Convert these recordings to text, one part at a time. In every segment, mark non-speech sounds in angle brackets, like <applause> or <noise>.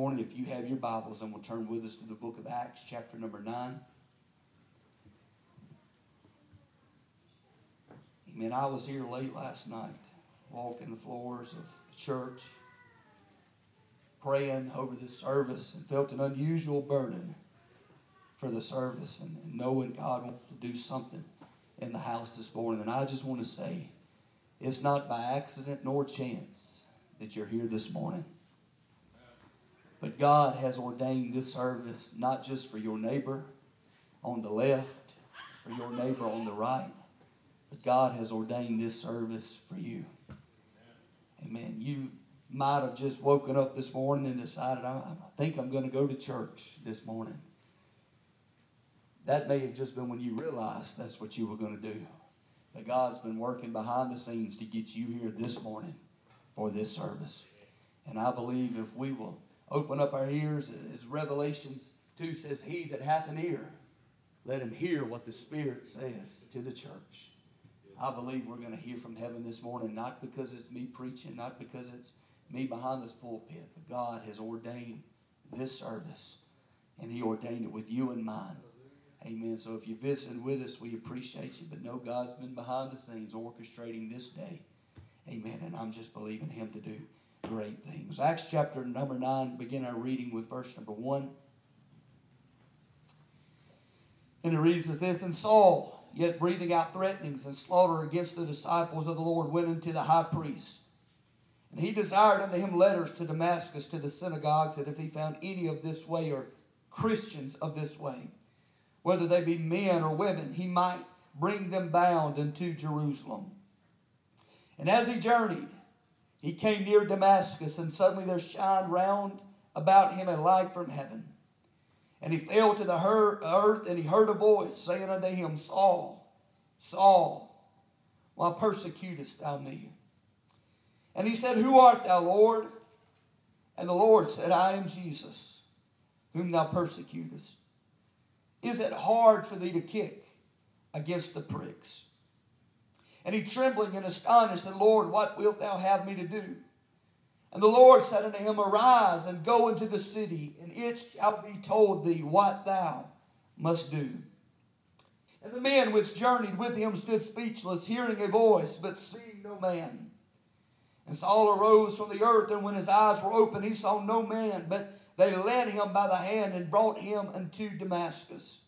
morning, if you have your Bibles, and we'll turn with us to the book of Acts, chapter number 9. Amen. I was here late last night, walking the floors of the church, praying over this service, and felt an unusual burden for the service and, and knowing God wants to do something in the house this morning. And I just want to say, it's not by accident nor chance that you're here this morning. But God has ordained this service not just for your neighbor on the left or your neighbor on the right, but God has ordained this service for you. Amen. You might have just woken up this morning and decided, I, think I'm going to go to church this morning. That may have just been when you realized that's what you were going to do. But God's been working behind the scenes to get you here this morning for this service. And I believe if we will open up our ears, as Revelations 2 says, He that hath an ear, let him hear what the Spirit says to the church. I believe we're going to hear from heaven this morning, not because it's me preaching, not because it's me behind this pulpit, but God has ordained this service, and He ordained it with you in mind. Amen. So if you're visiting with us, we appreciate you, but know God's been behind the scenes orchestrating this day. Amen. And I'm just believing Him to do great things. Acts chapter number 9, begin our reading with verse number 1. And it reads as this And Saul, yet breathing out threatenings and slaughter against the disciples of the Lord, went unto the high priest. And he desired unto him letters to Damascus to the synagogues, that if he found any of this way or Christians of this way, whether they be men or women, he might bring them bound into Jerusalem. And as he journeyed, he came near Damascus, and suddenly there shined round about him a light from heaven. And he fell to the earth, and he heard a voice saying unto him, Saul, Saul, why persecutest thou me? And he said, Who art thou, Lord? And the Lord said, I am Jesus, whom thou persecutest. Is it hard for thee to kick against the pricks? And he trembling and astonished said, Lord, what wilt thou have me to do? And the Lord said unto him, Arise and go into the city, and it shall be told thee what thou must do. And the men which journeyed with him stood speechless, hearing a voice, but seeing no man. And Saul arose from the earth, and when his eyes were open, he saw no man, but they led him by the hand and brought him unto Damascus.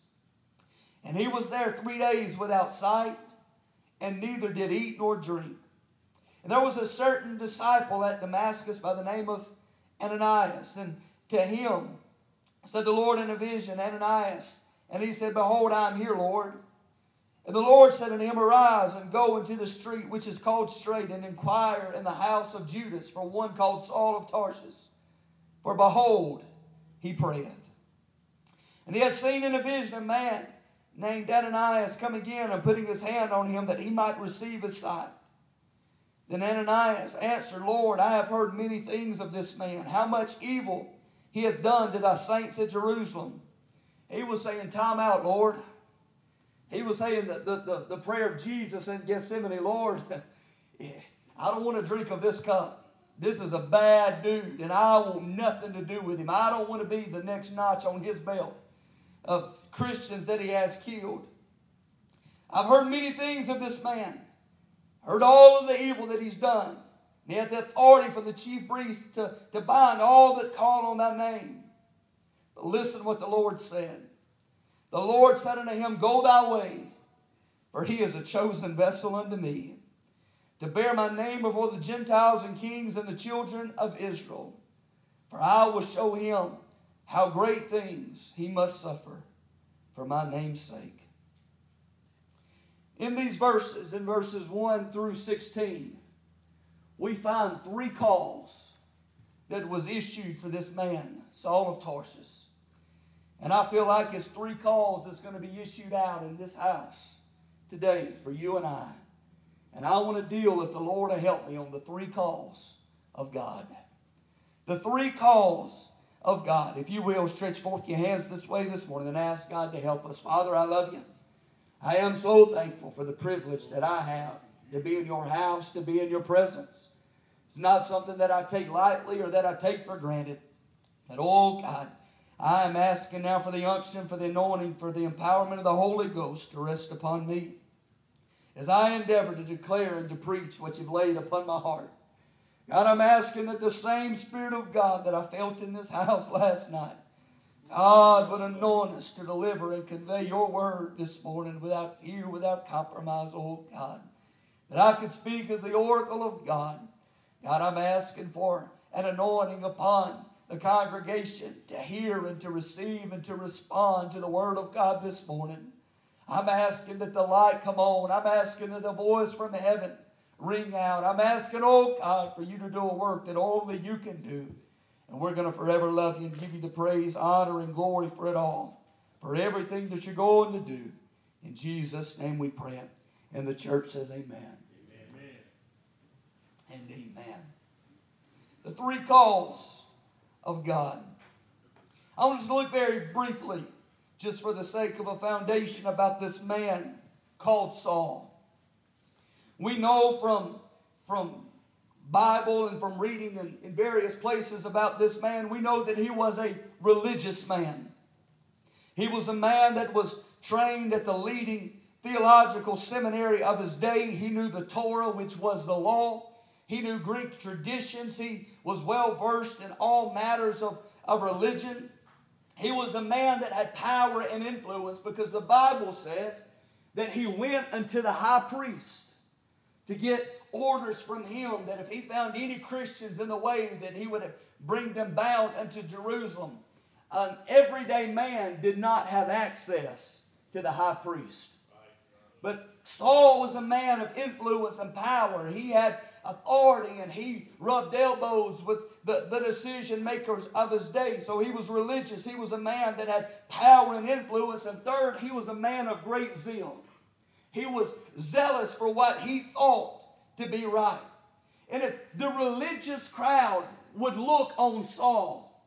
And he was there three days without sight, and neither did eat nor drink. And there was a certain disciple at Damascus by the name of Ananias, and to him said the Lord in a vision, Ananias. And he said, Behold, I am here, Lord. And the Lord said unto him, Arise and go into the street which is called Straight, and inquire in the house of Judas for one called Saul of Tarsus. For behold, he prayeth. And he had seen in a vision a man named Ananias come again and putting his hand on him that he might receive his sight. Then Ananias answered, Lord, I have heard many things of this man, how much evil he hath done to thy saints at Jerusalem. He was saying, Time out, Lord. He was saying the, the, the, the prayer of Jesus in Gethsemane, Lord, I don't want to drink of this cup. This is a bad dude, and I want nothing to do with him. I don't want to be the next notch on his belt of Christians that he has killed. I've heard many things of this man, heard all of the evil that he's done. he had the authority from the chief priest to, to bind all that call on thy name. But listen what the Lord said. The Lord said unto him, Go thy way, for he is a chosen vessel unto me, to bear my name before the Gentiles and kings and the children of Israel. For I will show him how great things he must suffer for my name's sake. In these verses, in verses 1 through 16, we find three calls that was issued for this man, Saul of Tarsus. And I feel like it's three calls that's going to be issued out in this house today for you and I. And I want to deal, if the Lord will help me, on the three calls of God. The three calls of God. If you will, stretch forth your hands this way this morning and ask God to help us. Father, I love you. I am so thankful for the privilege that I have to be in your house, to be in your presence. It's not something that I take lightly or that I take for granted. That, oh God, I am asking now for the unction, for the anointing, for the empowerment of the Holy Ghost to rest upon me as I endeavor to declare and to preach what you've laid upon my heart. God, I'm asking that the same Spirit of God that I felt in this house last night, God would anoint us to deliver and convey your word this morning without fear, without compromise, oh God. That I could speak as the oracle of God. God, I'm asking for an anointing upon the congregation to hear and to receive and to respond to the word of God this morning. I'm asking that the light come on. I'm asking that the voice from heaven ring out. I'm asking, oh God, for you to do a work that only you can do. And we're going to forever love you and give you the praise, honor, and glory for it all, for everything that you're going to do. In Jesus' name we pray. And the church says, Amen. Amen. And amen. The three calls of God. I want to look very briefly, just for the sake of a foundation, about this man called Saul. We know from, from Bible and from reading in, in various places about this man, we know that he was a religious man. He was a man that was trained at the leading theological seminary of his day. He knew the Torah, which was the law. He knew Greek traditions. He was well versed in all matters of, of religion. He was a man that had power and influence because the Bible says that he went unto the high priest to get orders from him that if he found any Christians in the way that he would bring them bound unto Jerusalem. An everyday man did not have access to the high priest. But Saul was a man of influence and power. He had authority and he rubbed elbows with the, the decision makers of his day. So he was religious. He was a man that had power and influence. And third, he was a man of great zeal. He was zealous for what he thought to be right. And if the religious crowd would look on Saul,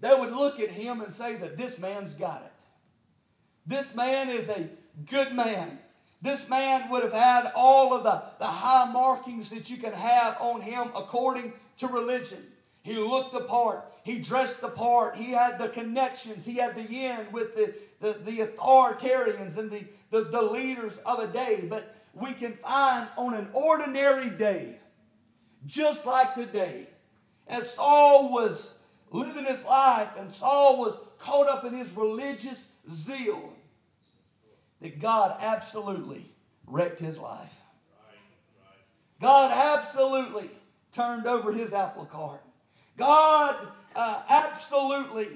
they would look at him and say that this man's got it. This man is a good man. This man would have had all of the, the high markings that you can have on him according to religion. He looked the part. He dressed the part. He had the connections. He had the end with the, the, the authoritarians and the, the, the leaders of a day. But we can find on an ordinary day, just like today, as Saul was living his life and Saul was caught up in his religious zeal, that God absolutely wrecked his life. God absolutely turned over his apple cart. God uh, absolutely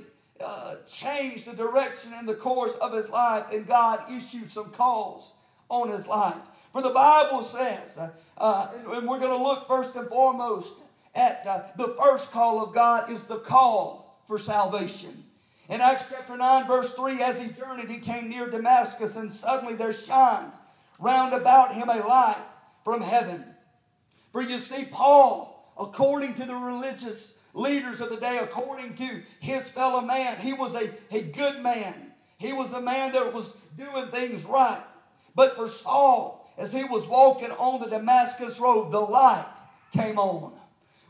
uh, changed the direction and the course of his life, and God issued some calls on his life. For the Bible says, uh, uh, and we're going to look first and foremost at uh, the first call of God is the call for salvation. In Acts chapter 9, verse 3, as he journeyed, he came near Damascus, and suddenly there shined round about him a light from heaven. For you see, Paul, according to the religious leaders of the day, according to his fellow man, he was a, a good man. He was a man that was doing things right. But for Saul, as he was walking on the Damascus road, the light came on.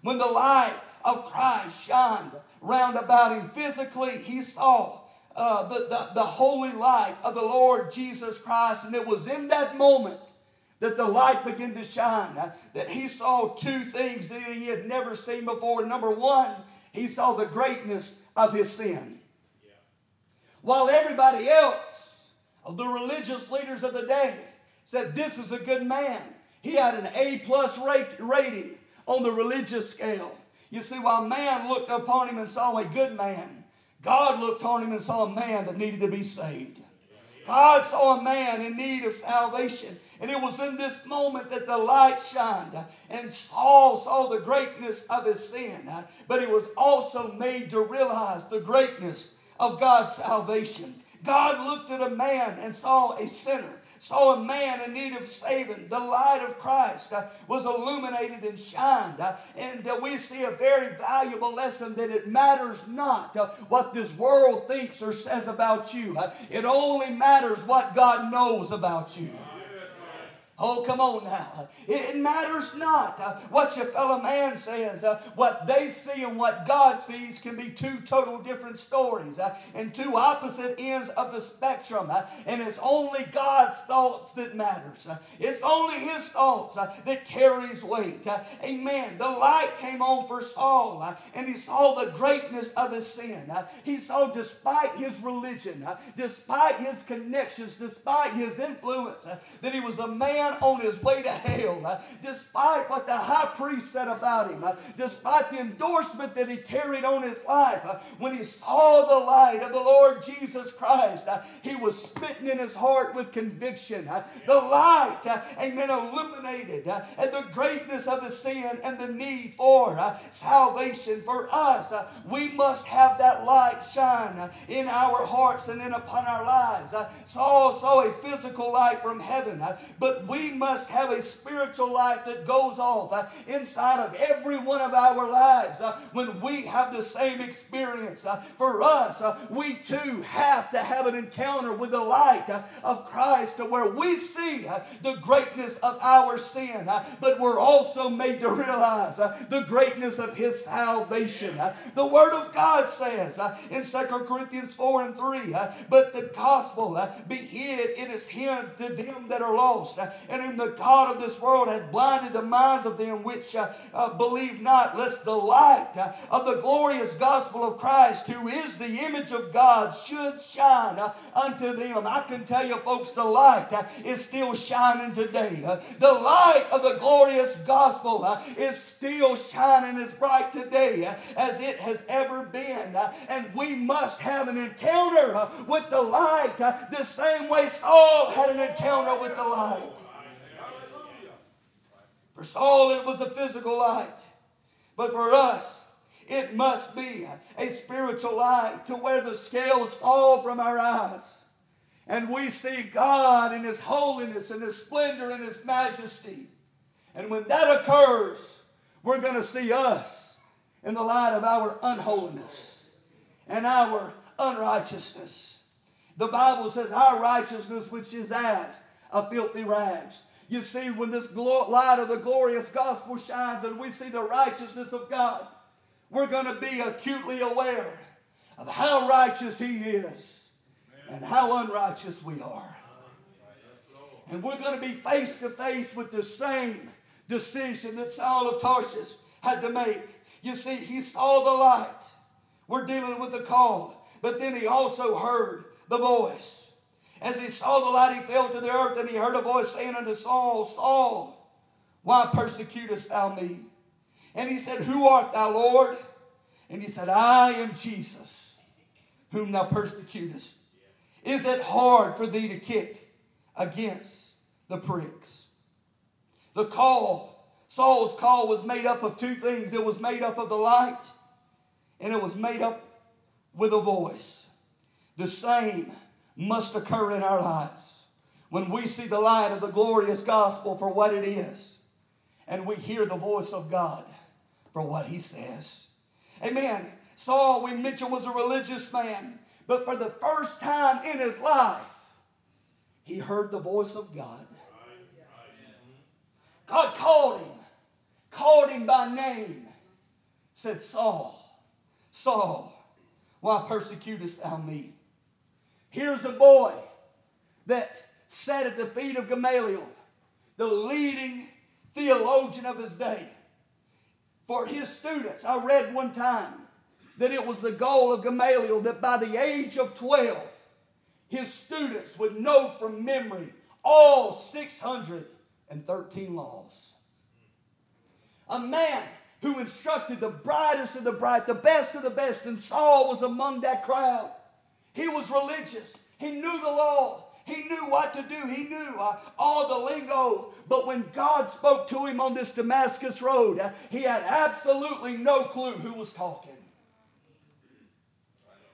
When the light of Christ shined round about him. Physically, he saw uh, the, the, the holy light of the Lord Jesus Christ. And it was in that moment that the light began to shine, uh, that he saw two things that he had never seen before. Number one, he saw the greatness of his sin. While everybody else, the religious leaders of the day, said, This is a good man. He had an A plus rate, rating on the religious scale. You see, while man looked upon him and saw a good man, God looked on him and saw a man that needed to be saved. God saw a man in need of salvation. And it was in this moment that the light shined. And Saul saw the greatness of his sin. But he was also made to realize the greatness of God's salvation. God looked at a man and saw a sinner saw a man in need of saving. The light of Christ uh, was illuminated and shined. Uh, and uh, we see a very valuable lesson that it matters not what this world thinks or says about you, it only matters what God knows about you. Oh, come on now. It matters not uh, what your fellow man says. Uh, what they see and what God sees can be two total different stories uh, and two opposite ends of the spectrum. Uh, and it's only God's thoughts that matters. Uh, it's only His thoughts uh, that carries weight. amen. The light came on for Saul, and he saw the greatness of his sin. he saw, despite his religion, despite his connections, despite his influence, that he was a man on his way to hell, uh, despite what the high priest said about him, uh, despite the endorsement that he carried on his life, uh, when he saw the light of the Lord Jesus Christ, uh, he was smitten in his heart with conviction. Uh, the light, uh, amen, illuminated the greatness of the sin and the need for salvation for us. We must have that light shine in our hearts and in upon our lives. Saul saw a physical light from heaven, but we must have a spiritual life that goes off uh, inside of every one of our lives uh, when we have the same experience. Uh, for us, uh, we too have to have an encounter with the light uh, of Christ to where we see uh, the greatness of our sin, but we're also made to realize the greatness of His salvation. the Word of God says in 2 Corinthians 4 and 3, but the gospel be hid, it is hid to them that are lost and in the God of this world had blinded the minds of them which uh, uh, believe not, lest the light uh, of the glorious gospel of Christ, who is the image of God, should shine uh, unto them. I can tell you, folks, the light uh, is still shining today. Uh, the light of the glorious gospel is still shining as bright today as it has ever been. and we must have an encounter with the light the same way Saul had an encounter with the light. For Saul, it was a physical light. But for us, it must be a spiritual light to where the scales fall from our eyes. And we see God in His holiness and His splendor and His majesty. And when that occurs, we're going to see us in the light of our unholiness and our unrighteousness. The Bible says, Our righteousness, which is as a filthy rags. You see, when this light of the glorious gospel shines and we see the righteousness of God, we're going to be acutely aware of how righteous He is and how unrighteous we are. And we're going to be face to face with the same decision that Saul of Tarsus had to make. You see, he saw the light. We're dealing with the call. But then he also heard the voice. As he saw the light, he fell to the earth, and he heard a voice saying unto Saul, Saul, why persecutest thou me? And he said, Who art thou, Lord? And he said, I am Jesus, whom thou persecutest. Is it hard for thee to kick against the pricks? The call, Saul's call was made up of two things. It was made up of the light, and it was made up with a voice. The same must occur in our lives. When we see the light of the glorious gospel for what it is, and we hear the voice of God for what he says. Amen. Saul, we mentioned, was a religious man, but for the first time in his life, he heard the voice of God. God called him, called him by name, said, Saul, Saul, why persecutest thou me? Here's a boy that sat at the feet of Gamaliel, the leading theologian of his day. For his students, I read one time that it was the goal of Gamaliel that by the age of 12, his students would know from memory all 613 laws. A man who instructed the brightest of the bright, the best of the best, and Saul was among that crowd. He was religious. He knew the law. He knew what to do. He knew uh, all the lingo. But when God spoke to him on this Damascus road, uh, he had absolutely no clue who was talking.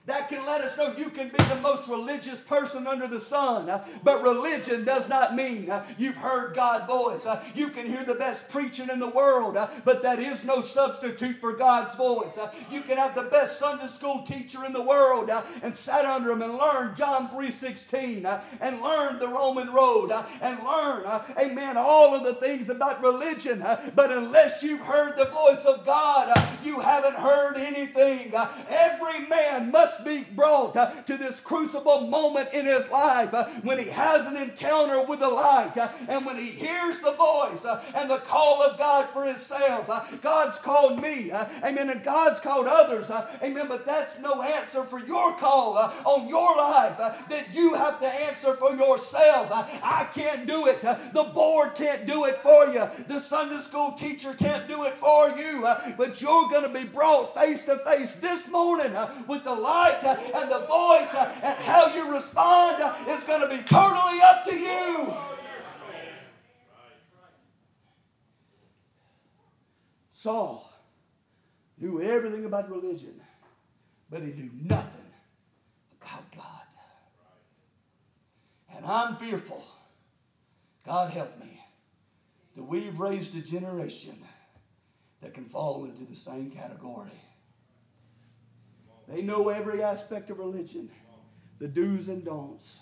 That can let us know you can be the most religious person under the sun. Uh, but religion does not mean uh, you've heard God's voice. Uh, you can hear the best preaching in the world, uh, but that is no substitute for God's voice. Uh, you can have the best Sunday school teacher in the world uh, and sat under him and learn John 3.16 and learn the Roman road and learn, amen, all of the things about religion. but unless you've heard the voice of God, you haven't heard anything. every man must be brought uh, to this crucible moment in his life uh, when he has an encounter with the light uh, and when he hears the voice and the call of God for himself. God's called me, amen, and God's called others, amen, but that's no answer for your call on your life that you have to answer for yourself. I can't do it. The board can't do it for you. The Sunday school teacher can't do it for you. But you're going to be brought face to face this morning with the light Uh, and the voice uh, and how you respond uh, is going to be totally up to you. Saul knew everything about religion, but he knew nothing about God. And I'm fearful, God help me, that we've raised a generation that can fall into the same category. They know every aspect of religion, the do's and don'ts,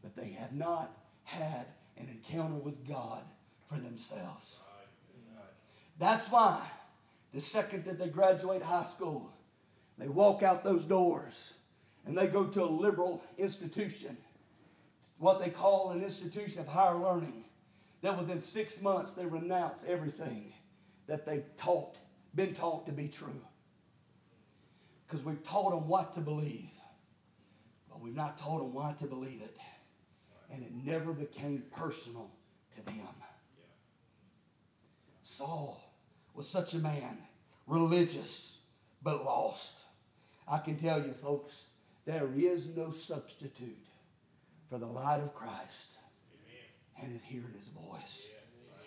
but they have not had an encounter with God for themselves. That's why the second that they graduate high school, they walk out those doors and they go to a liberal institution, what they call an institution of higher learning. That within six months they renounce everything that they've taught, been taught to be true. Because we've taught them what to believe, but we've not taught them why to believe it. And it never became personal to them. Saul was such a man, religious but lost. I can tell you, folks, there is no substitute for the light of Christ and hearing his voice.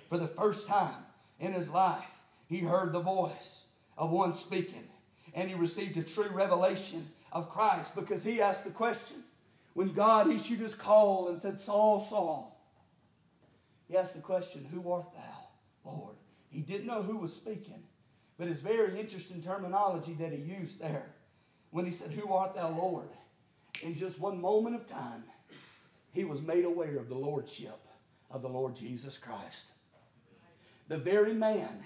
For the first time in his life, he heard the voice of one speaking and he received a true revelation of Christ because he asked the question when God issued his call and said, Saul, Saul, he asked the question, Who art thou, Lord? He didn't know who was speaking, but it's very interesting terminology that he used there when he said, Who art thou, Lord? In just one moment of time, he was made aware of the lordship of the Lord Jesus Christ. The very man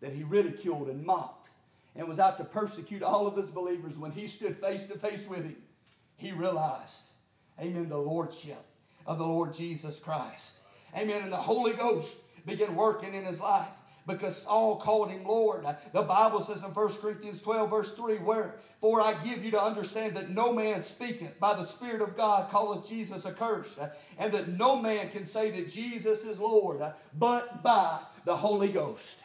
that he ridiculed and mocked and was out to persecute all of his believers, when he stood face to face with him, he realized, amen, the lordship of the Lord Jesus Christ. Amen. And the Holy Ghost began working in his life because Saul called him Lord. The Bible says in 1 Corinthians 12, verse 3, Wherefore I give you to understand that no man speaketh by the Spirit of God calleth Jesus accursed, and that no man can say that Jesus is Lord but by the Holy Ghost.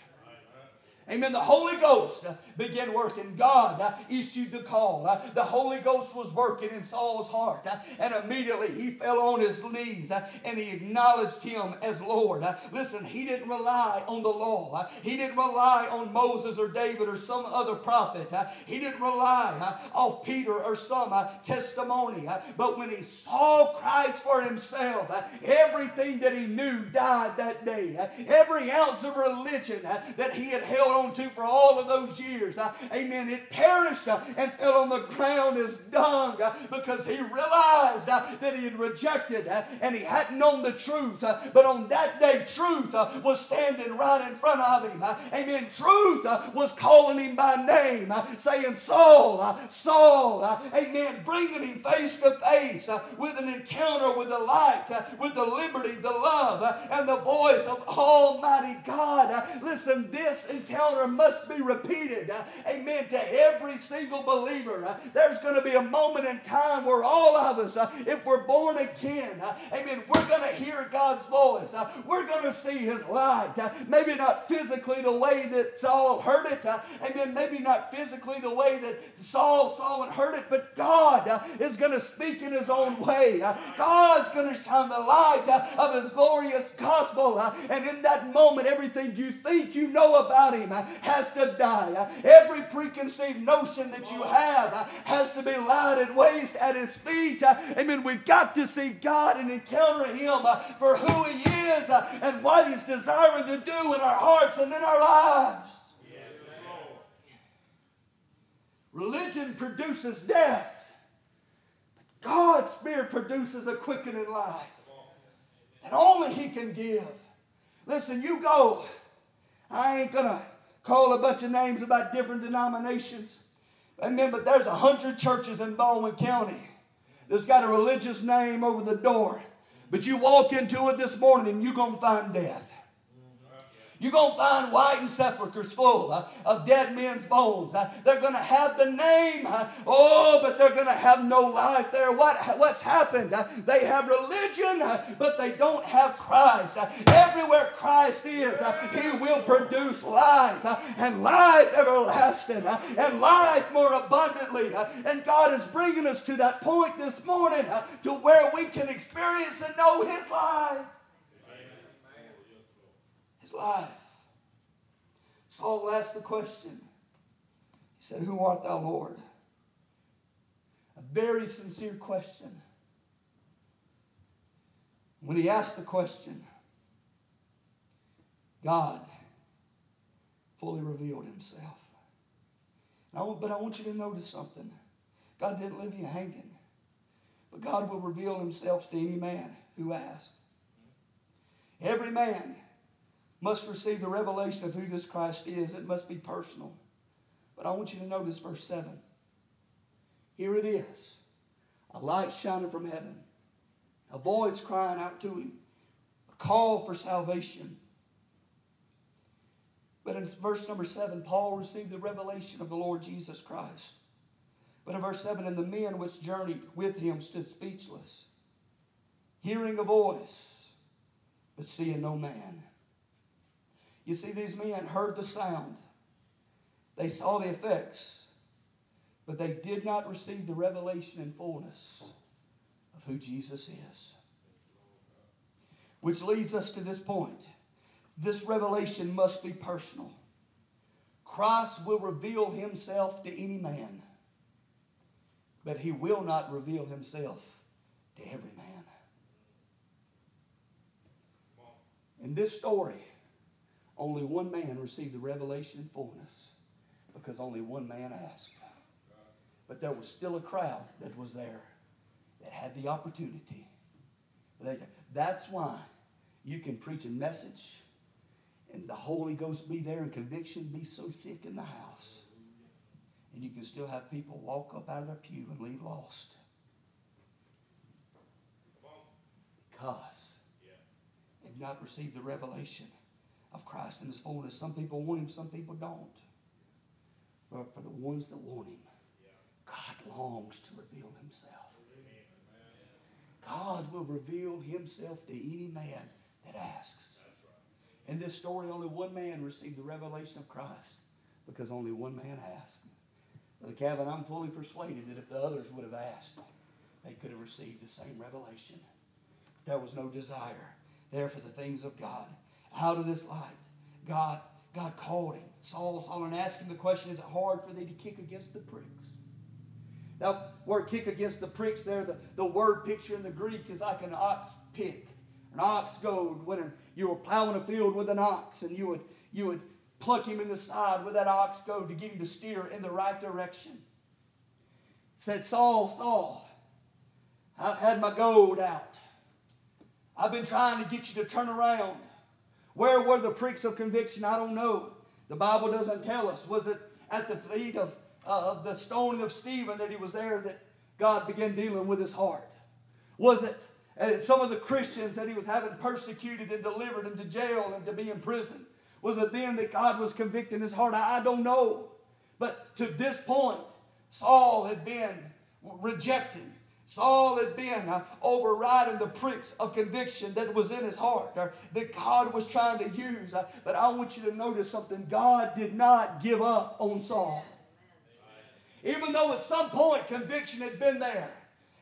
Amen. The Holy Ghost began working. God uh, issued the call. Uh, the Holy Ghost was working in Saul's heart. Uh, and immediately he fell on his knees and he acknowledged him as Lord. Listen, he didn't rely on the law. He didn't rely on Moses or David or some other prophet. He didn't rely off Peter or some testimony. But when he saw Christ for himself, everything that he knew died that day. Every ounce of religion that he had held on to for all of those years. Amen. It perished and fell on the ground as dung because he realized that he had rejected and he hadn't known the truth. But on that day, truth was standing right in front of him. Amen. Truth was calling him by name, saying, Saul, Saul. Amen. Bringing him face to face with an encounter with the light, with the liberty, the love, and the voice of Almighty God. Listen, this encounter must be repeated. Uh, amen. To every single believer. Uh, there's going to be a moment in time where all of us, uh, if we're born again, uh, amen, we're going to hear God's voice. Uh, we're going to see His light. Uh, maybe not physically the way that Saul heard it. Amen. Maybe not physically the way that Saul saw and heard it, but God is going to speak in His own way. God's going to shine the light of His glorious gospel. And in that moment, everything you think you know about Him has to die. Every preconceived notion that you have has to be laid lighted, waste at his feet. Uh, amen. We've got to see God and encounter him uh, for who he is uh, and what he's desiring to do in our hearts and in our lives. Religion produces death. God's Spirit produces a quickening life that only He can give. Listen, you go. I ain't to call a bunch of names about different denominations. Amen. But there's a hundred churches in Baldwin County that's got a religious name over the door. But you walk into it this morning and you're going to find death. You're going to find whitened sepulchres full uh, of dead men's bones. Uh, they're going to have the name, uh, oh, but they're going to have no life there. What, what's happened? Uh, they have religion, uh, but they don't have Christ. Uh, everywhere Christ is, He will produce life, and life everlasting, and life more abundantly. and God is bringing us to that point this morning to where we can experience and know His life his life. Saul asked the question. He said, Who art thou, Lord? A very sincere question. When he asked the question, God fully revealed himself. but I want you to notice something. God didn't leave you hanging, but God will reveal himself to any man who asks. Every man must receive the revelation of who this Christ is. It must be personal. But I want you to notice verse 7. Here it is a light shining from heaven, a voice crying out to him, a call for salvation. But in verse number 7, Paul received the revelation of the Lord Jesus Christ. But in verse 7, and the men which journeyed with him stood speechless, hearing a voice, but seeing no man. You see, these men heard the sound, they saw the effects, but they did not receive the revelation and fullness of who Jesus is. Which leads us to this point. This revelation must be personal. Christ will reveal himself to any man, but he will not reveal himself to every man. In this story, only one man received the revelation in fullness because only one man asked. But there was still a crowd that was there that had the opportunity. That's why you can preach a message and the Holy Ghost be there and conviction be so thick in the house. And you can still have people walk up out of their pew and leave lost. Because they've not received the revelation of Christ in his fullness. Some people want him, some people don't. But for the ones that want him, God longs to reveal himself. God will reveal himself to any man that asks. In this story, only one man received the revelation of Christ because only one man asked. Brother Kevin, I'm fully persuaded that if the others would have asked, they could have received the same revelation. There was no desire there for the things of God out of this light. God, God called him. Saul, Saul, and asked him the question, is it hard for thee to kick against the pricks? Now, word kick against the pricks there, the, the word picture in the Greek is like an ox pick, an ox goad. When you were plowing a field with an ox and you would, you would pluck him in the side with that ox goad to get him to steer in the right direction. Said, Saul, Saul, I've had my goad out. I've been trying to get you to turn around. Where were the pricks of conviction? I don't know. The Bible doesn't tell us. Was it at the feet of, uh, of the stoning of Stephen that he was there that God began dealing with his heart? Was it uh, some of the Christians that he was having persecuted and delivered into jail and to be in prison? Was it then that God was convicting his heart? I, I don't know. But to this point, Saul had been rejected. Saul had been uh, overriding the pricks of conviction that was in his heart, uh, that God was trying to use. Uh, but I want you to notice something God did not give up on Saul. Even though at some point conviction had been there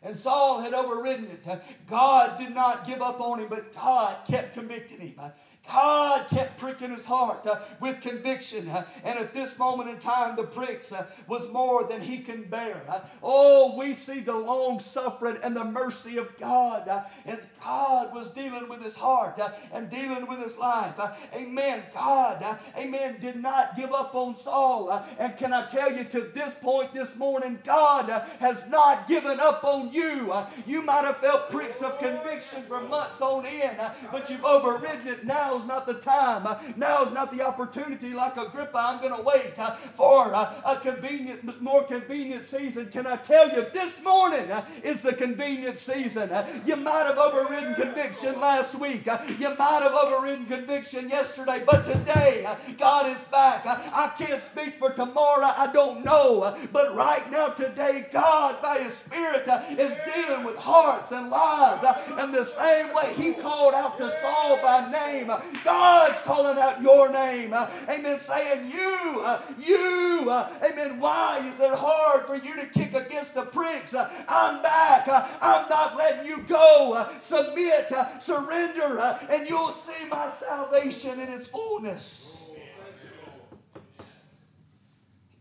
and Saul had overridden it, uh, God did not give up on him, but God kept convicting him. God kept pricking his heart uh, with conviction. Uh, and at this moment in time, the pricks uh, was more than he can bear. Uh, oh, we see the long suffering and the mercy of God uh, as God was dealing with his heart uh, and dealing with his life. amen. God, amen, did not give up on Saul. and can I tell you to this point this morning, God has not given up on you. you might have felt pricks of conviction for months on end, but you've overridden it now now's not the time. Uh, now's not the opportunity like Agrippa. I'm going to wait uh, for uh, a convenient, more convenient season. Can I tell you, this morning uh, is the convenient season. Uh, you might have overridden conviction last week. Uh, you might have overridden conviction yesterday, but today God is back. I can't speak for tomorrow. I don't know. But right now, today, God, by His Spirit, is dealing with hearts and lives. And the same way He called out to Saul by name, God's calling out your name. Uh, amen. Saying, You, uh, you, uh, amen. Why is it hard for you to kick against the pricks? I'm back. I'm not letting you go. Submit, surrender, and you'll see my salvation in its fullness.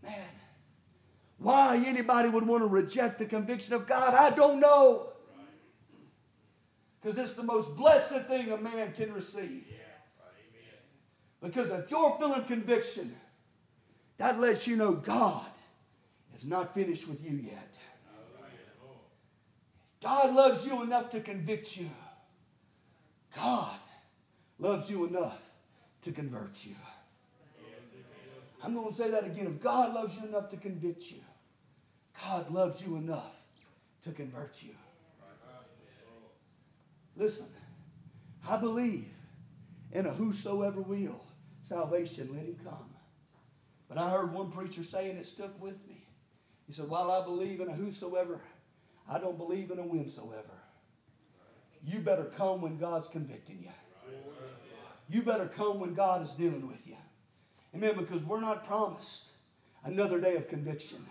Man, why anybody would want to reject the conviction of God, I don't know. Because it's the most blessed thing a man can receive. Because if you're feeling conviction, that lets you know God is not finished with you yet. God loves you enough to convict you. God loves you enough to convert you. I'm going to say that again. If God loves you enough to convict you, God loves you enough to convert you. Listen, I believe in a whosoever will salvation, let him come. But I heard one preacher say, and it stuck with me. He said, While I believe in a whosoever, I don't believe in a whensoever. You better come when God's convicting you. You better come when God is dealing with you. Amen. Because we're not promised another day of conviction.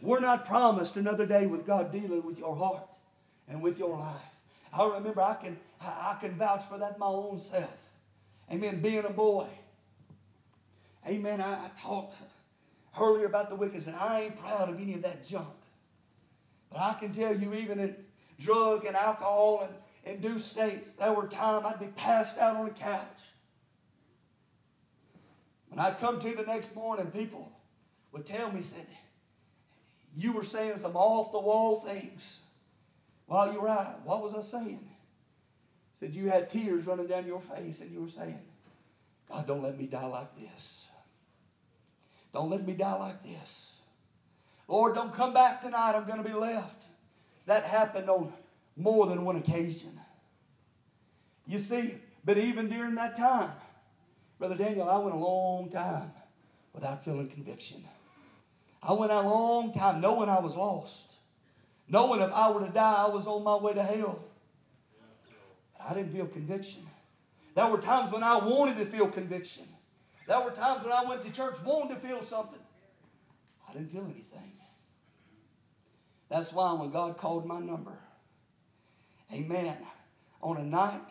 We're not promised another day with God dealing with your heart and with your life. I remember I can I can vouch for that my own self. Amen. Being a boy, Amen. I, I talked earlier about the wickedness, and I ain't proud of any of that junk. But I can tell you, even in drug and alcohol and induced states, there were times I'd be passed out on a couch. When I'd come to the next morning, people would tell me, said, you were saying some off the wall things while you were out. What was I saying? Said you had tears running down your face and you were saying, God, don't let me die like this. Don't let me die like this. Lord, don't come back tonight. I'm going to be left. That happened on more than one occasion. You see, but even during that time, Brother Daniel, I went a long time without feeling conviction. I went a long time knowing I was lost, knowing if I were to die, I was on my way to hell. But I didn't feel conviction. There were times when I wanted to feel conviction. There were times when I went to church wanting to feel something. I didn't feel anything. That's why when God called my number, amen, on a night,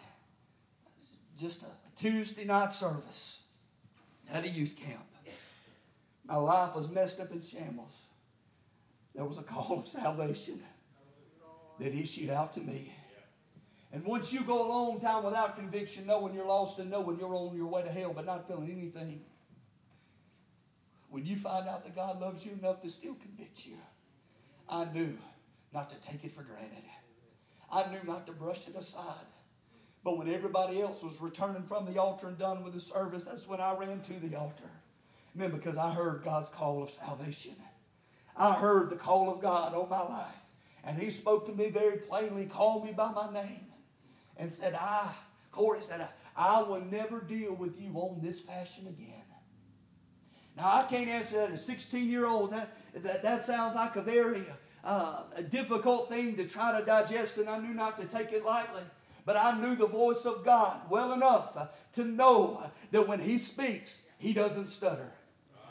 just a Tuesday night service at a youth camp, my life was messed up in shambles. There was a call of salvation that issued out to me. And once you go a long time without conviction, knowing you're lost and knowing you're on your way to hell but not feeling anything, when you find out that God loves you enough to still convict you, I knew not to take it for granted. I knew not to brush it aside. But when everybody else was returning from the altar and done with the service, that's when I ran to the altar. Amen. Because I heard God's call of salvation. I heard the call of God on my life. And He spoke to me very plainly, called me by my name and said, I, Corey said, I will never deal with you on this fashion again. Now, I can't answer that as a 16 year old. That, that, that sounds like a very uh, a difficult thing to try to digest, and I knew not to take it lightly. But I knew the voice of God well enough uh, to know that when He speaks, He doesn't stutter.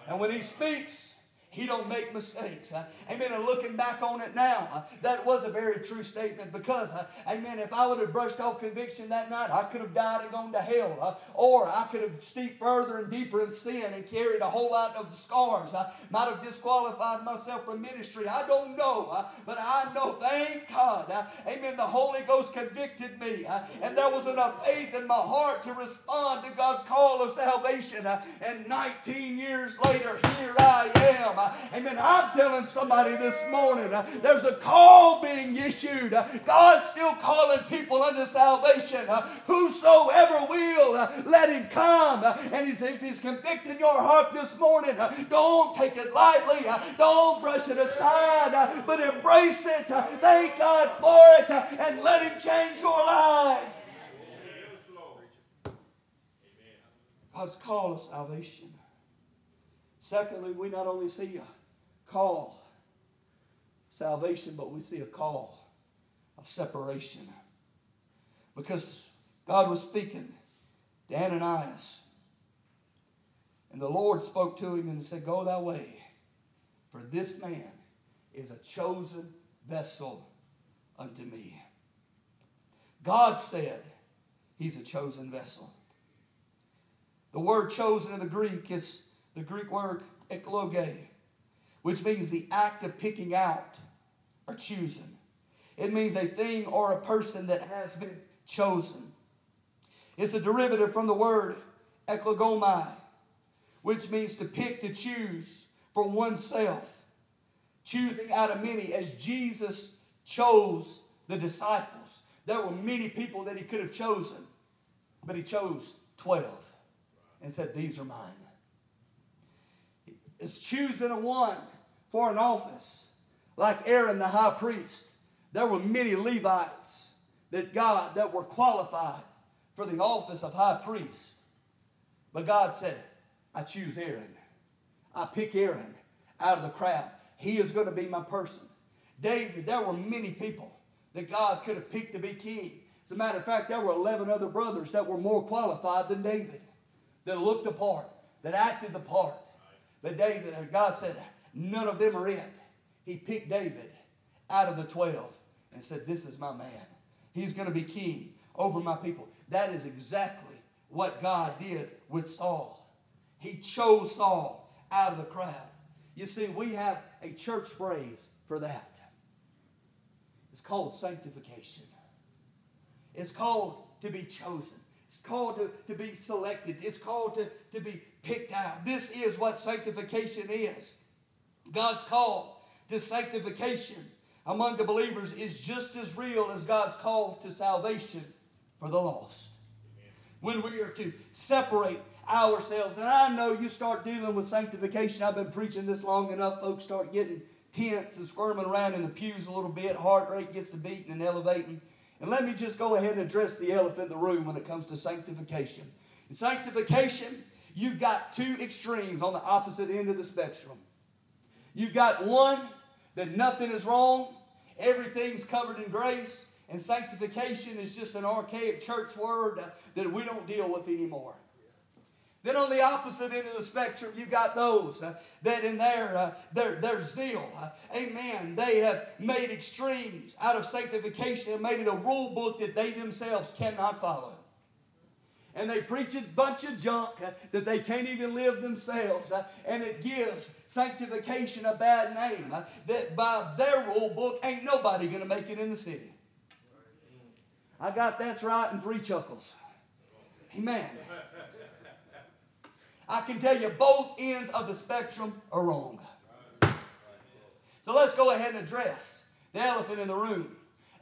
And when He speaks, He don't make mistakes. Amen. And looking back on it now, that was a very true statement because, amen, if I would have brushed off conviction that night, I could have died and gone to hell. Or I could have steeped further and deeper in sin and carried a whole lot of scars. I might have disqualified myself from ministry. I don't know. But I know, thank God, amen, the Holy Ghost convicted me. and there was enough faith in my heart to respond to God's call of salvation. and 19 years later, here I am. Amen. I'm telling somebody this morning uh, there's a call being issued. Uh, God's still calling people unto salvation. Uh, whosoever will, uh, let him come. Uh, and he's, if he's convicting your heart this morning, uh, don't take it lightly. Don't brush it aside, but embrace it. Thank God for it and let him change your life. God's call of salvation. Secondly, we not only see a call salvation, but we see a call of separation. Because God was speaking to Ananias. And the Lord spoke to him and said, Go thy way, for this man is a chosen vessel unto me. God said he's a chosen vessel. The word chosen in the Greek is the Greek word ekloge, which means the act of picking out or choosing. It means a thing or a person that has been chosen. It's a derivative from the word eklogomai, which means to pick, to choose for oneself. Choosing out of many, as Jesus chose the disciples. There were many people that he could have chosen, but he chose 12 and said, These are mine is choosing a one for an office, like Aaron the high priest. There were many Levites that God that were qualified for the office of high priest. But God said, I choose Aaron. I pick Aaron out of the crowd. He is going to be my person. David, there were many people that God could have picked to be king. As a matter of fact, there were 11 other brothers that were more qualified than David, that looked the part, that acted the part, but David, God said, none of them are it. He picked David out of the 12 and said, This is my man. He's going to be king over my people. That is exactly what God did with Saul. He chose Saul out of the crowd. You see, we have a church phrase for that. It's called sanctification. It's called to be chosen. It's called to, to be selected. It's called to, to be picked out. This is what sanctification is. God's call to sanctification among the believers is just as real as God's call to salvation for the lost. When we are to separate ourselves, and I know you start dealing with sanctification. I've been preaching this long enough, folks start getting tense and squirming around in the pews a little bit, heart rate gets to beating and elevating. And let me just go ahead and address the elephant in the room when it comes to sanctification. In sanctification, you've got two extremes on the opposite end of the spectrum. You've got one that nothing is wrong, everything's covered in grace, and sanctification is just an archaic church word that we don't deal with anymore. Then on the opposite end of the spectrum, you've got those uh, that in their, uh, their, their zeal, uh, amen, they have made extremes out of sanctification and made it a rule book that they themselves cannot follow. And they preach a bunch of junk uh, that they can't even live themselves. Uh, and it gives sanctification a bad name. Uh, that by their rule book, ain't nobody going to make it in the city. I got that's right and three chuckles. Amen. I can tell you both ends of the spectrum are wrong. So let's go ahead and address the elephant in the room.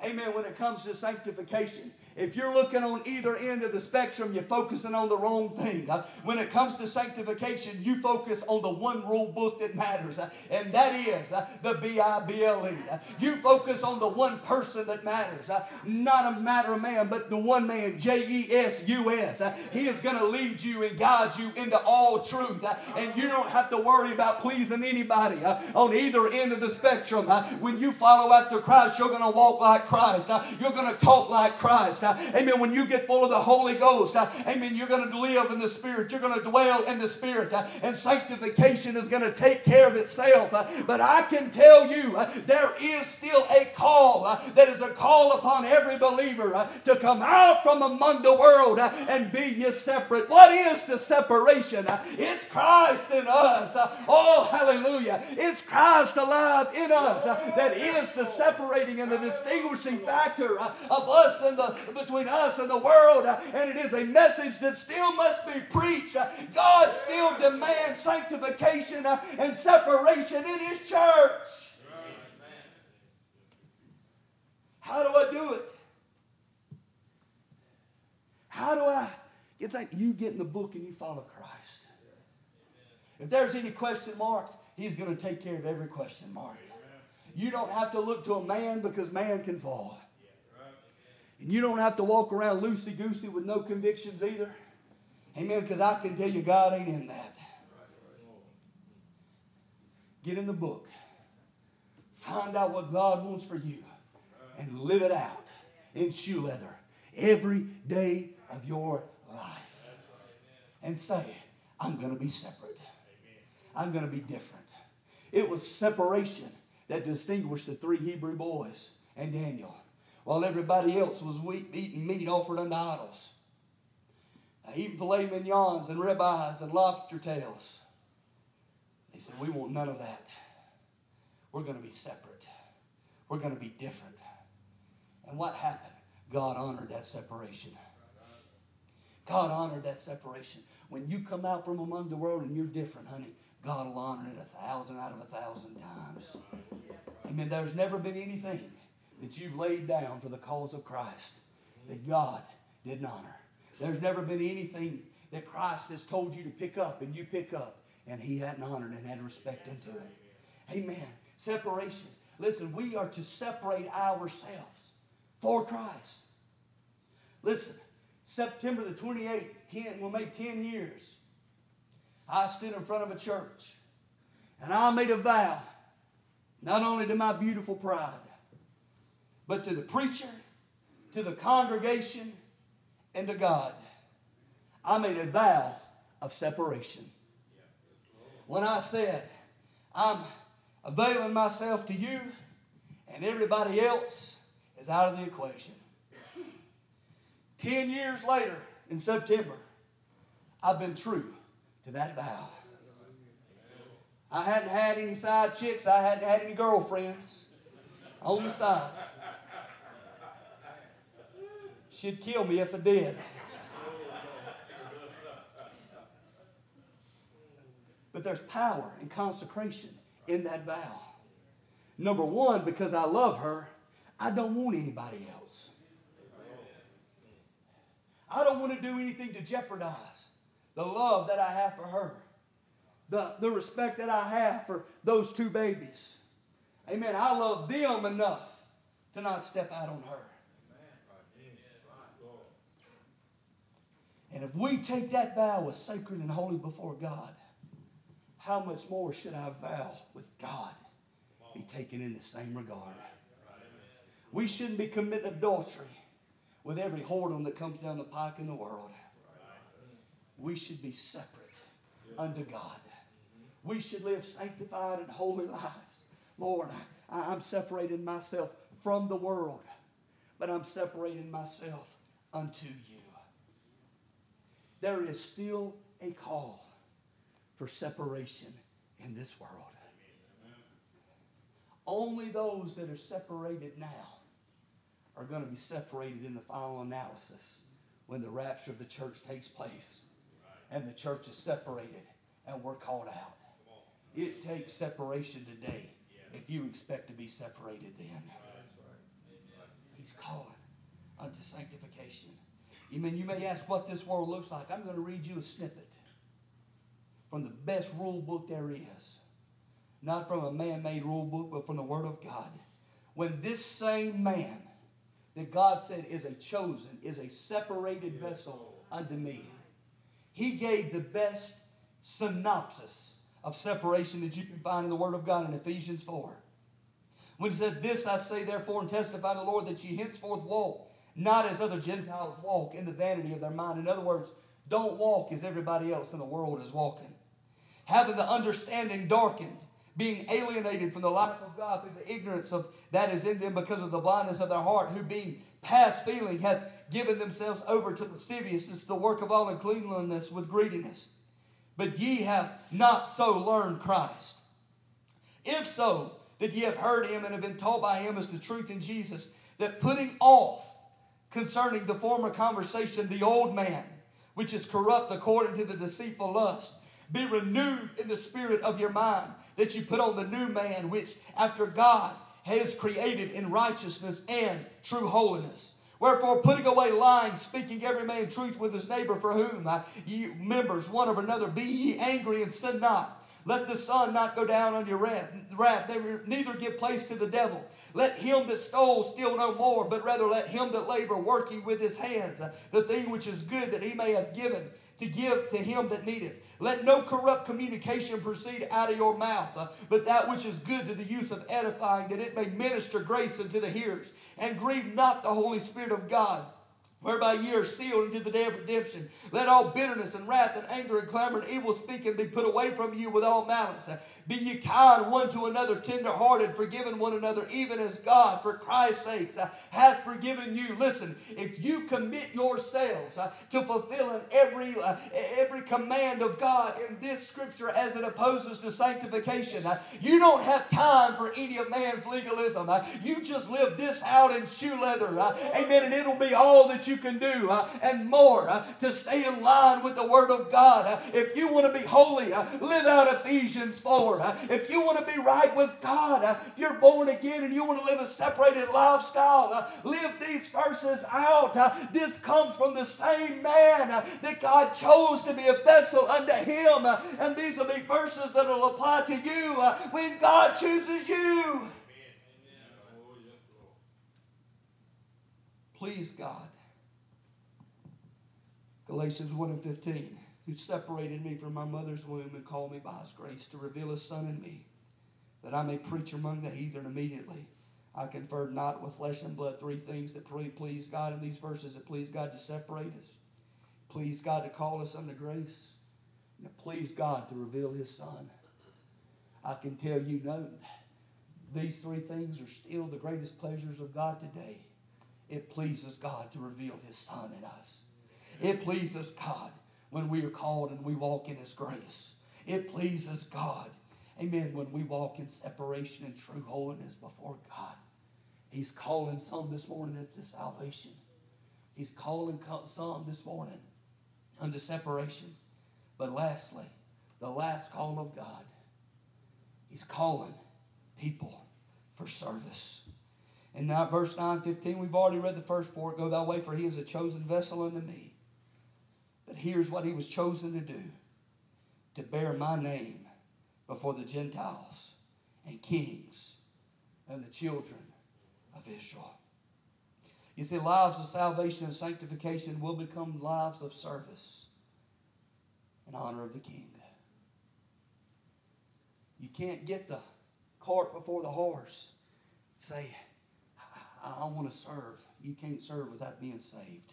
Amen. When it comes to sanctification, if you're looking on either end of the spectrum, you're focusing on the wrong thing. Uh, when it comes to sanctification, you focus on the one rule book that matters, uh, and that is uh, the B I B L E. Uh, you focus on the one person that matters, uh, not a matter of man, but the one man, J E S U S. Uh, he is going to lead you and guide you into all truth, and you don't have to worry about pleasing anybody on either end of the spectrum. When you follow after Christ, you're going to walk like Christ. You're going to talk like Christ. Amen. When you get full of the Holy Ghost, amen, you're going to live in the Spirit. You're going to dwell in the Spirit. And sanctification is going to take care of itself. Uh, but I can tell you, uh, there is still a call uh, that is a call upon every believer to come out from among the world and be ye separate. What is the separation? It's Christ in us. Oh, hallelujah. It's Christ alive in us that is the separating and the distinguishing factor of us and the between us and the world. Uh, and it is a message that still must be preached. Uh, God still demands sanctification uh, and separation in His church. How do I do it? How do I? It's like you get in the book and you follow Christ. If there's any question marks, He's going to take care of every question mark. You don't have to look to a man because man can fall. And you don't have to walk around loosey goosey with no convictions either. Amen. Because I can tell you, God ain't in that. Get in the book. Find out what God wants for you and live it out in shoe leather every day of your life. And say, I'm going to be separate. I'm going to be different. It was separation that distinguished the three Hebrew boys and Daniel, while everybody else was eating meat offered unto idols, eating filet mignons and ribeyes and lobster tails. They said, We want none of that. We're going to be separate. We're going to be different. And what happened? God honored that separation. God honored that separation. When you come out from among the world and you're different, honey, God will honor it a thousand out of a thousand times. Amen. There's never been anything that you've laid down for the cause of Christ that God didn't honor. There's never been anything that Christ has told you to pick up and you pick up and he hadn't honored and had respect into it. Amen. Separation. Listen, we are to separate ourselves for Christ. Listen, September the 28th, 10, will make 10 years. I stood in front of a church and I made a vow, not only to my beautiful pride, but to the preacher, to the congregation, and to God. I made a vow of separation. When I said, I'm availing myself to you, and everybody else is out of the equation. Ten years later, in September, I've been true to that vow. I hadn't had any side chicks, I hadn't had any girlfriends on the side. She'd kill me if I did. But there's power and consecration in that vow. Number one, because I love her, I don't want anybody else. I don't want to do anything to jeopardize the love that I have for her, the, the respect that I have for those two babies. Amen. I love them enough to not step out on her. And if we take that vow as sacred and holy before God, how much more should our vow with God be taken in the same regard? We shouldn't be committing adultery with every whoredom that comes down the pike in the world. We should be separate unto God. We should live sanctified and holy lives. Lord, I, am separating myself from the world, but I'm separating myself unto you. There is still a call for separation in this world. Only those that are separated now are going to be separated in the final analysis when the rapture of the church takes place and the church is separated and we're called out. It takes separation today if you expect to be separated then. He's calling unto sanctification. Mean you may ask what this world looks like. I'm going to read you a snippet from the best rule book there is. Not from a man made rule book, but from the Word of God. When this same man that God said is a chosen, is a separated vessel unto me, he gave the best synopsis of separation that you can find in the Word of God in Ephesians 4. When he said, This I say therefore and testify the Lord that ye henceforth walk not as other Gentiles walk in the vanity of their mind. In other words, don't walk as everybody else in the world is walking. Having the understanding darkened, being alienated from the life of God through the ignorance of that is in them because of the blindness of their heart, who being past feeling have given themselves over to lasciviousness, the work of all uncleanness with greediness. But ye have not so learned Christ. If so, that ye have heard him and have been taught by him as the truth in Jesus, that putting off concerning the former conversation the old man, which is corrupt according to the deceitful lust, be renewed in the spirit of your mind, that you put on the new man, which after God has created in righteousness and true holiness. Wherefore, putting away lying, speaking every man truth with his neighbor, for whom uh, ye members one of another, be ye angry and sin not. Let the sun not go down on your wrath, neither give place to the devil. Let him that stole steal no more, but rather let him that labor, working with his hands, the thing which is good that he may have given to give to him that needeth. Let no corrupt communication proceed out of your mouth, but that which is good to the use of edifying, that it may minister grace unto the hearers. And grieve not the Holy Spirit of God whereby ye are sealed unto the day of redemption. Let all bitterness and wrath and anger and clamor and evil speaking be put away from you with all malice. Be ye kind one to another, tenderhearted, forgiving one another, even as God, for Christ's sakes, uh, hath forgiven you. Listen, if you commit yourselves uh, to fulfilling every uh, every command of God in this scripture as it opposes to sanctification, uh, you don't have time for any of man's legalism. Uh, you just live this out in shoe leather, uh, amen, and it'll be all that you can do and more to stay in line with the Word of God. if you want to be holy, live out Ephesians 4. If you want to be right with God, if you're born again and you want to live a separated lifestyle, live these verses out. This comes from the same man that God chose to be a vessel unto him. And these will be verses that will apply to you when God chooses you. Please God. Galatians 1 and 15 who separated me from my mother's womb and called me by his grace to reveal his son in me, that I may preach among the heathen immediately. I conferred not with flesh and blood three things that please God in these verses that please God to separate us, please God to call us unto grace, and please God to reveal his son. I can tell you no, these three things are still the greatest pleasures of God today. It pleases God to reveal his son in us. It pleases God when we are called and we walk in His grace. It pleases God. Amen. When we walk in separation and true holiness before God. He's calling some this morning into salvation. He's calling some this morning unto separation. But lastly, the last call of God, He's calling people for service. And now, verse 9 15, we've already read the first part Go thy way, for he is a chosen vessel unto me. But here's what he was chosen to do to bear my name before the Gentiles and kings and the children of Israel. You see, lives of salvation and sanctification will become lives of service in honor of the King. You can't get the cart before the horse. Say, I, I want to serve. You can't serve without being saved.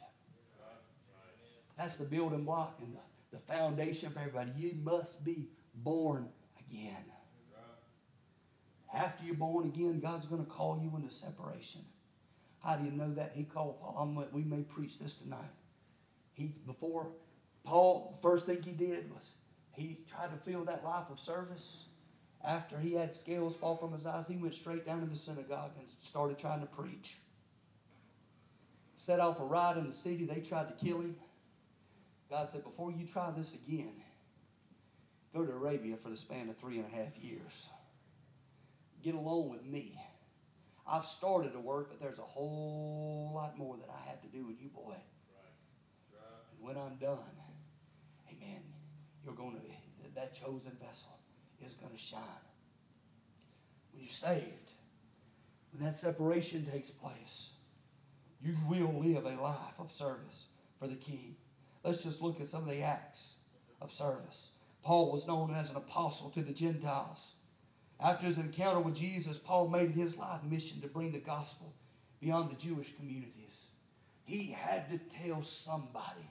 That's the building block and the, the foundation for everybody. You must be born again. After you're born again, God's going to call you into separation. How do you know that? He called Paul. We may preach this tonight. He before Paul, the first thing he did was he tried to fill that life of service. After he had scales fall from his eyes, he went straight down to the synagogue and started trying to preach. Set off a riot in the city. They tried to kill him. God said, before you try this again, go to Arabia for the span of three and a half years. Get along with me. I've started to work, but there's a whole lot more that I have to do with you, boy. Right. Right. And when I'm done, amen, you're going to, that chosen vessel is going to shine. When you're saved, when that separation takes place, you will live a life of service for the King. Let's just look at some of the acts of service. Paul was known as an apostle to the Gentiles. After his encounter with Jesus, Paul made it his life mission to bring the gospel beyond the Jewish communities. he had to tell somebody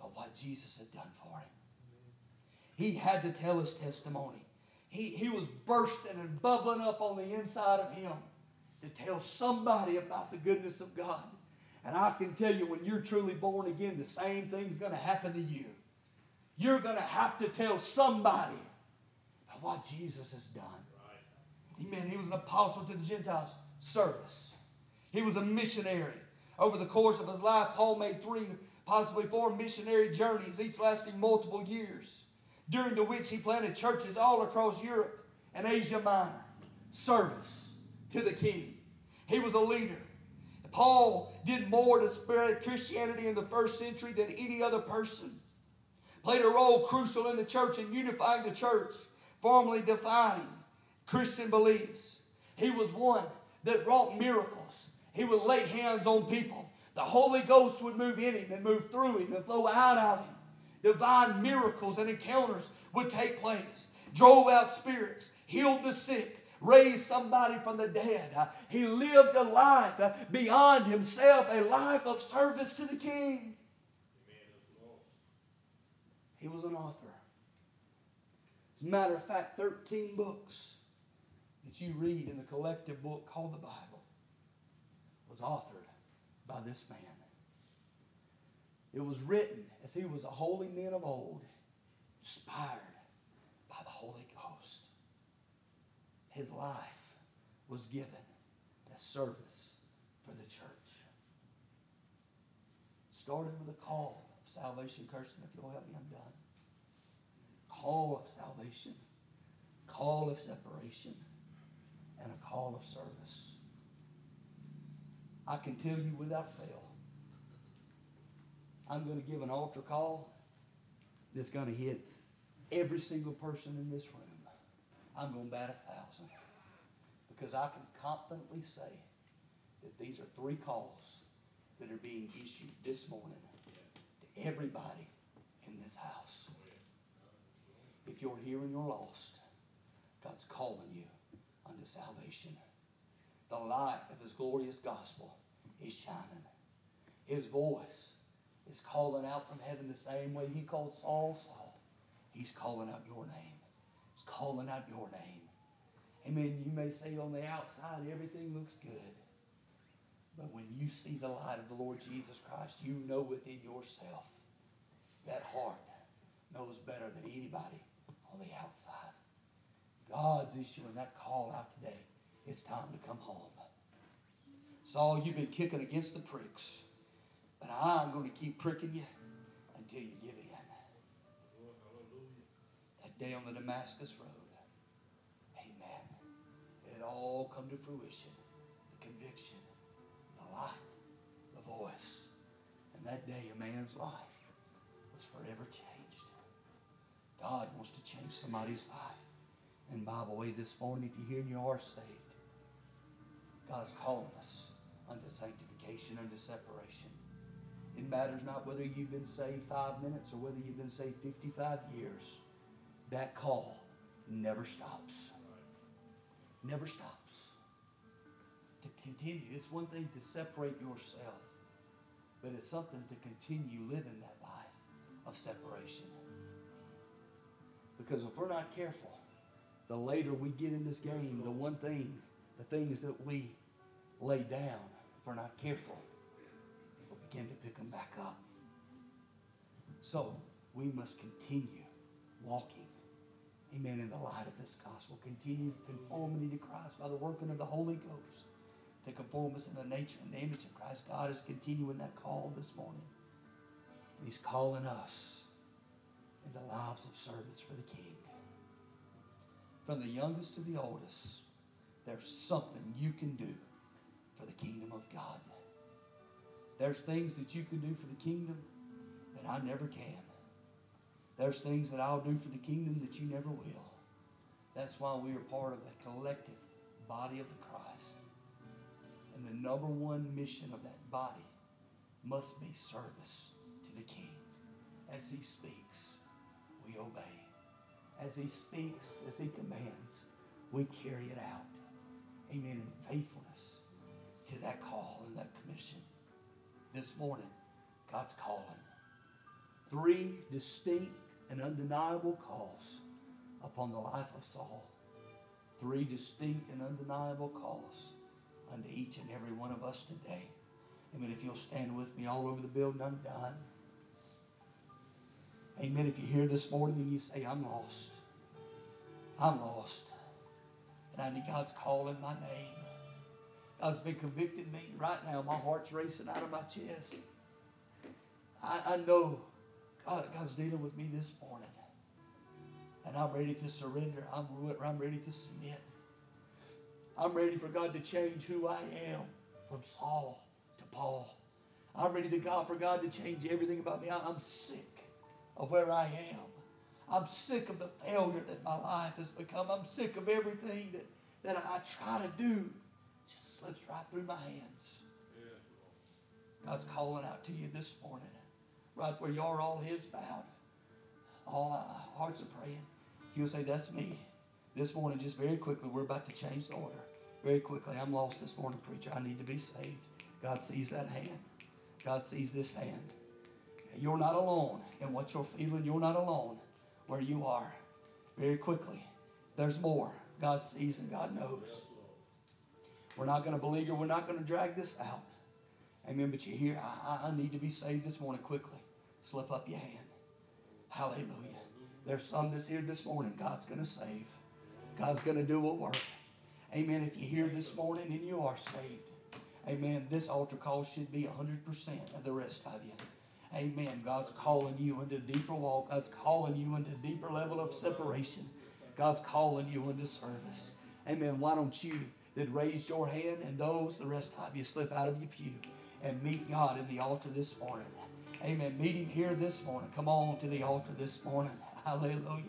about what Jesus had done for him. He had to tell his testimony. He, he was bursting and bubbling up on the inside of him to tell somebody about the goodness of God. And I can tell you, when you're truly born again, the same thing's going to happen to you. You're going to have to tell somebody about what Jesus has done. Amen. He was an apostle to the Gentiles. Service. He was a missionary. Over the course of his life, Paul made three, possibly four missionary journeys, each lasting multiple years, during the which he planted churches all across Europe and Asia Minor. Service to the king. He was a leader. Paul did more to spread Christianity in the first century than any other person. Played a role crucial in the church in unifying the church, formally defining Christian beliefs. He was one that wrought miracles. He would lay hands on people. The Holy Ghost would move in him and move through him and flow out of him. Divine miracles and encounters would take place. Drove out spirits, healed the sick, raised somebody from the dead. Uh, he lived a life uh, beyond himself, a life of service to the King. He was an author. As a matter of fact, 13 books that you read in the collective book called the Bible was authored by this man. It was written as he was a holy man of old, inspired by the Holy. His life was given as service for the church. Started with a call of salvation, Kirsten, if you'll help me, I'm done. Call of salvation, call of separation and a call of service. I can tell you without fail, I'm going to give an altar call that's going to hit every single person in this room. I'm going to bat a thousand because I can confidently say that these are three calls that are being issued this morning to everybody in this house. If you're here and you're lost, God's calling you unto salvation. The light of his glorious gospel is shining. His voice is calling out from heaven the same way he called Saul, Saul. He's calling out your name. Calling out your name. Amen. You may say on the outside everything looks good. But when you see the light of the Lord Jesus Christ, you know within yourself that heart knows better than anybody on the outside. God's issuing that call out today. It's time to come home. Saul, you've been kicking against the pricks, but I'm going to keep pricking you until you give in. Day on the Damascus Road, amen. It all come to fruition. The conviction, the light, the voice. And that day, a man's life was forever changed. God wants to change somebody's life And by the way this morning, if you hear and you are saved, God's calling us unto sanctification, unto separation. It matters not whether you've been saved five minutes or whether you've been saved 55 years. That call never stops. Never stops. To continue, it's one thing to separate yourself, but it's something to continue living that life of separation. Because if we're not careful, the later we get in this game, the one thing, the things that we lay down, if we're not careful, we'll begin to pick them back up. So we must continue walking, amen, in the light of this gospel. Continue conformity to Christ by the working of the Holy Ghost to conform us in the nature and the image of Christ. God is continuing that call this morning. He's calling us into lives of service for the King from the youngest to the oldest, there's something you can do for the kingdom of God. There's things that you can do for the kingdom that I never can. There's things that I'll do for the kingdom that you never will. That's why we are part of the collective body of the Christ. And the number one mission of that body must be service to the King. As he speaks, we obey as He speaks, as He commands, we carry it out. Amen. In faithfulness to that call and that commission. this morning, God's calling. Three distinct and undeniable calls upon the life of Saul. Three distinct and undeniable calls unto each and every one of us today. Amen. If you'll stand with me all over the building, I'm done. Amen. If you're here this morning and you say, I'm lost, I'm lost, and I need God's calling my name. God's been convicting me. Right now, my heart's racing out of my chest. I, I know God, God's dealing with me this morning. And I'm ready to surrender. I'm, I'm ready to submit. I'm ready for God to change who I am from Saul to Paul. I'm ready to God for God to change everything about me. I'm sick of where I am. I'm sick of the failure that my life has become. I'm sick of everything that, that I try to do just slips right through my hands. God's calling out to you this morning, right where you are, all heads bowed, all hearts are praying. If you'll say, That's me, this morning, just very quickly, we're about to change the order. Very quickly, I'm lost this morning, preacher. I need to be saved. God sees that hand. God sees this hand. You're not alone in what you're feeling. You're not alone where you are. Very quickly, there's more. God sees and God knows. We're not going to you. We're not going to drag this out. Amen. But you hear, I, I need to be saved this morning quickly. Slip up your hand. Hallelujah. There's some that's here this morning. God's going to save. God's going to do a work. Amen. If you're here this morning and you are saved, amen, this altar call should be 100% of the rest of you. Amen. God's calling you into deeper walk. God's calling you into deeper level of separation. God's calling you into service. Amen. Why don't you that raised your hand and those, the rest of you, slip out of your pew and meet God in the altar this morning. Amen. Meet Him here this morning. Come on to the altar this morning. <laughs> Hallelujah.